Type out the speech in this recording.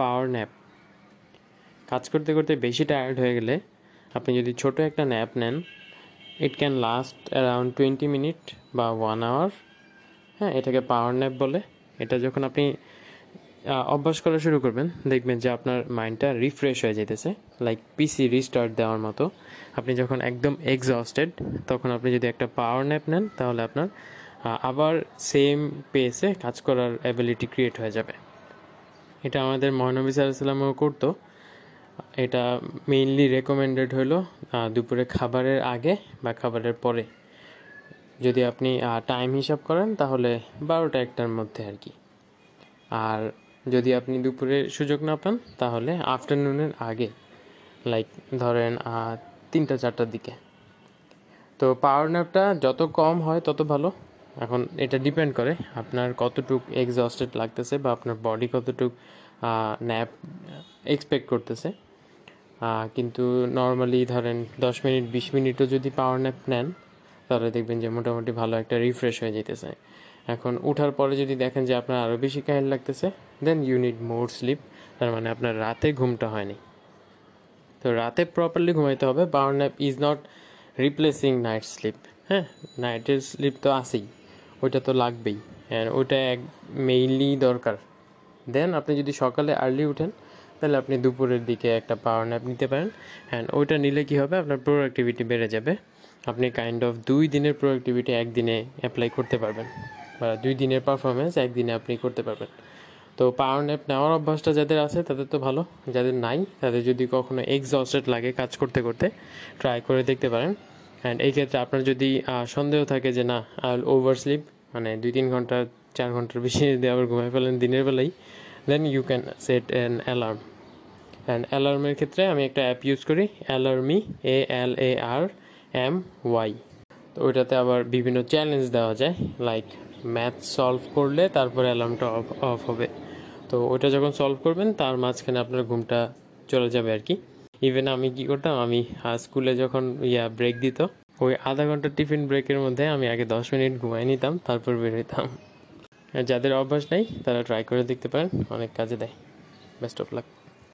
Power nap. কাজ করতে করতে বেশি টায়ার্ড হয়ে গেলে আপনি যদি ছোট একটা ন্যাপ নেন it can last around twenty minute বা ওয়ান আওয়ার হ্যাঁ এটাকে পাওয়ার ন্যাপ বলে। এটা যখন আপনি অভ্যাস করা শুরু করবেন, দেখবেন যে আপনার মাইন্ডটা রিফ্রেশ হয়ে যেতেছে লাইক পিসি রিস্টার্ট দেওয়ার মতো। আপনি যখন একদম এক্সস্টেড তখন আপনি যদি একটা পাওয়ার ন্যাপ নেন, তাহলে আপনার আবার সেম পেসে কাজ করার অ্যাবিলিটি ক্রিয়েট হয়ে যাবে। এটা আমাদের মহানবী সাল্লামও করতো। এটা মেইনলি রেকমেন্ডেড হলো দুপুরে খাবারের আগে বা খাবারের পরে। যদি আপনি টাইম হিসাব করেন তাহলে বারোটা একটার মধ্যে আর কি। আর যদি আপনি দুপুরে সুযোগ না পান তাহলে আফটারনুনের আগে লাইক ধরেন তিনটা চারটার দিকে। তো পাওয়ার ন্যাপটা যত কম হয় তত ভালো। এখন এটা ডিপেন্ড করে আপনার কতটুক এক্সস্টেড লাগতেছে বা আপনার বডি কতটুক ন্যাপ এক্সপেক্ট করতেছে। কিন্তু নর্মালি ধরেন দশ মিনিট, বিশ মিনিটও যদি পাওয়ার ন্যাপ নেন, তাহলে দেখবেন যে মোটামুটি ভালো একটা রিফ্রেশ হয়ে যেতেছে এখন উঠার পরে যদি দেখেন যে আপনার আরও বেশি কাহিল লাগতেছে then you need more sleep তার মানে আপনার রাতে ঘুমটা হয়নি। তো রাতে প্রপারলি ঘুমাইতে হবে power nap is not replacing night sleep হ্যাঁ? নাইটের স্লিপ তো আছেই। ওইটা তো লাগবেই। আর ওইটা এক মেইনলি দরকার। দেন আপনি যদি সকালে আর্লি উঠেন, তাহলে আপনি দুপুরের দিকে একটা পাওয়ার ন্যাপ নিতে পারেন। অ্যান্ড ওইটা নিলে কি হবে? আপনার প্রোডাক্টিভিটি বেড়ে যাবে। আপনি কাইন্ড অফ দুই দিনের প্রোডাক্টিভিটি একদিনে অ্যাপ্লাই করতে পারবেন। বা দুই দিনের পারফরমেন্স একদিনে আপনি করতে পারবেন। তো পাওয়ার ন্যাপ নেওয়ার অভ্যাসটা যাদের আছে, তাদের তো ভালো। যাদের নাই, তাদের যদি কখনো এক্সস্টেড লাগে কাজ করতে করতে ট্রাই করে দেখতে পারেন। অ্যান্ড এই ক্ষেত্রে আপনার যদি সন্দেহ থাকে যে না আই উইল ওভার স্লিপ মানে দুই তিন ঘণ্টা, চার ঘণ্টার বেশি যদি আবার ঘুমাই ফেলেন দিনের বেলায় then you can set an alarm and অ্যালার্মের ক্ষেত্রে আমি একটা অ্যাপ ইউজ করি অ্যালার্মি এ এল এ আর এম ওয়াই তো ওইটাতে আবার বিভিন্ন চ্যালেঞ্জ দেওয়া যায় লাইক ম্যাথ সলভ করলে তারপরে অ্যালার্মটা অফ অফ হবে। তো ওইটা যখন সলভ করবেন, তার মাঝখানে আপনার ঘুমটা চলে যাবে আর কি। ইভেন আমি কি করতাম, আমি স্কুলে যখন, ইয়া ব্রেক দিত ওই আধা ঘণ্টা টিফিন ব্রেকের মধ্যে আমি আগে দশ মিনিট ঘুমাই নিতাম, তারপর বের হইতাম। যাদের অভ্যাস নেই, তারা ট্রাই করে দেখতে পারেন, অনেক কাজে দেয়। Best of luck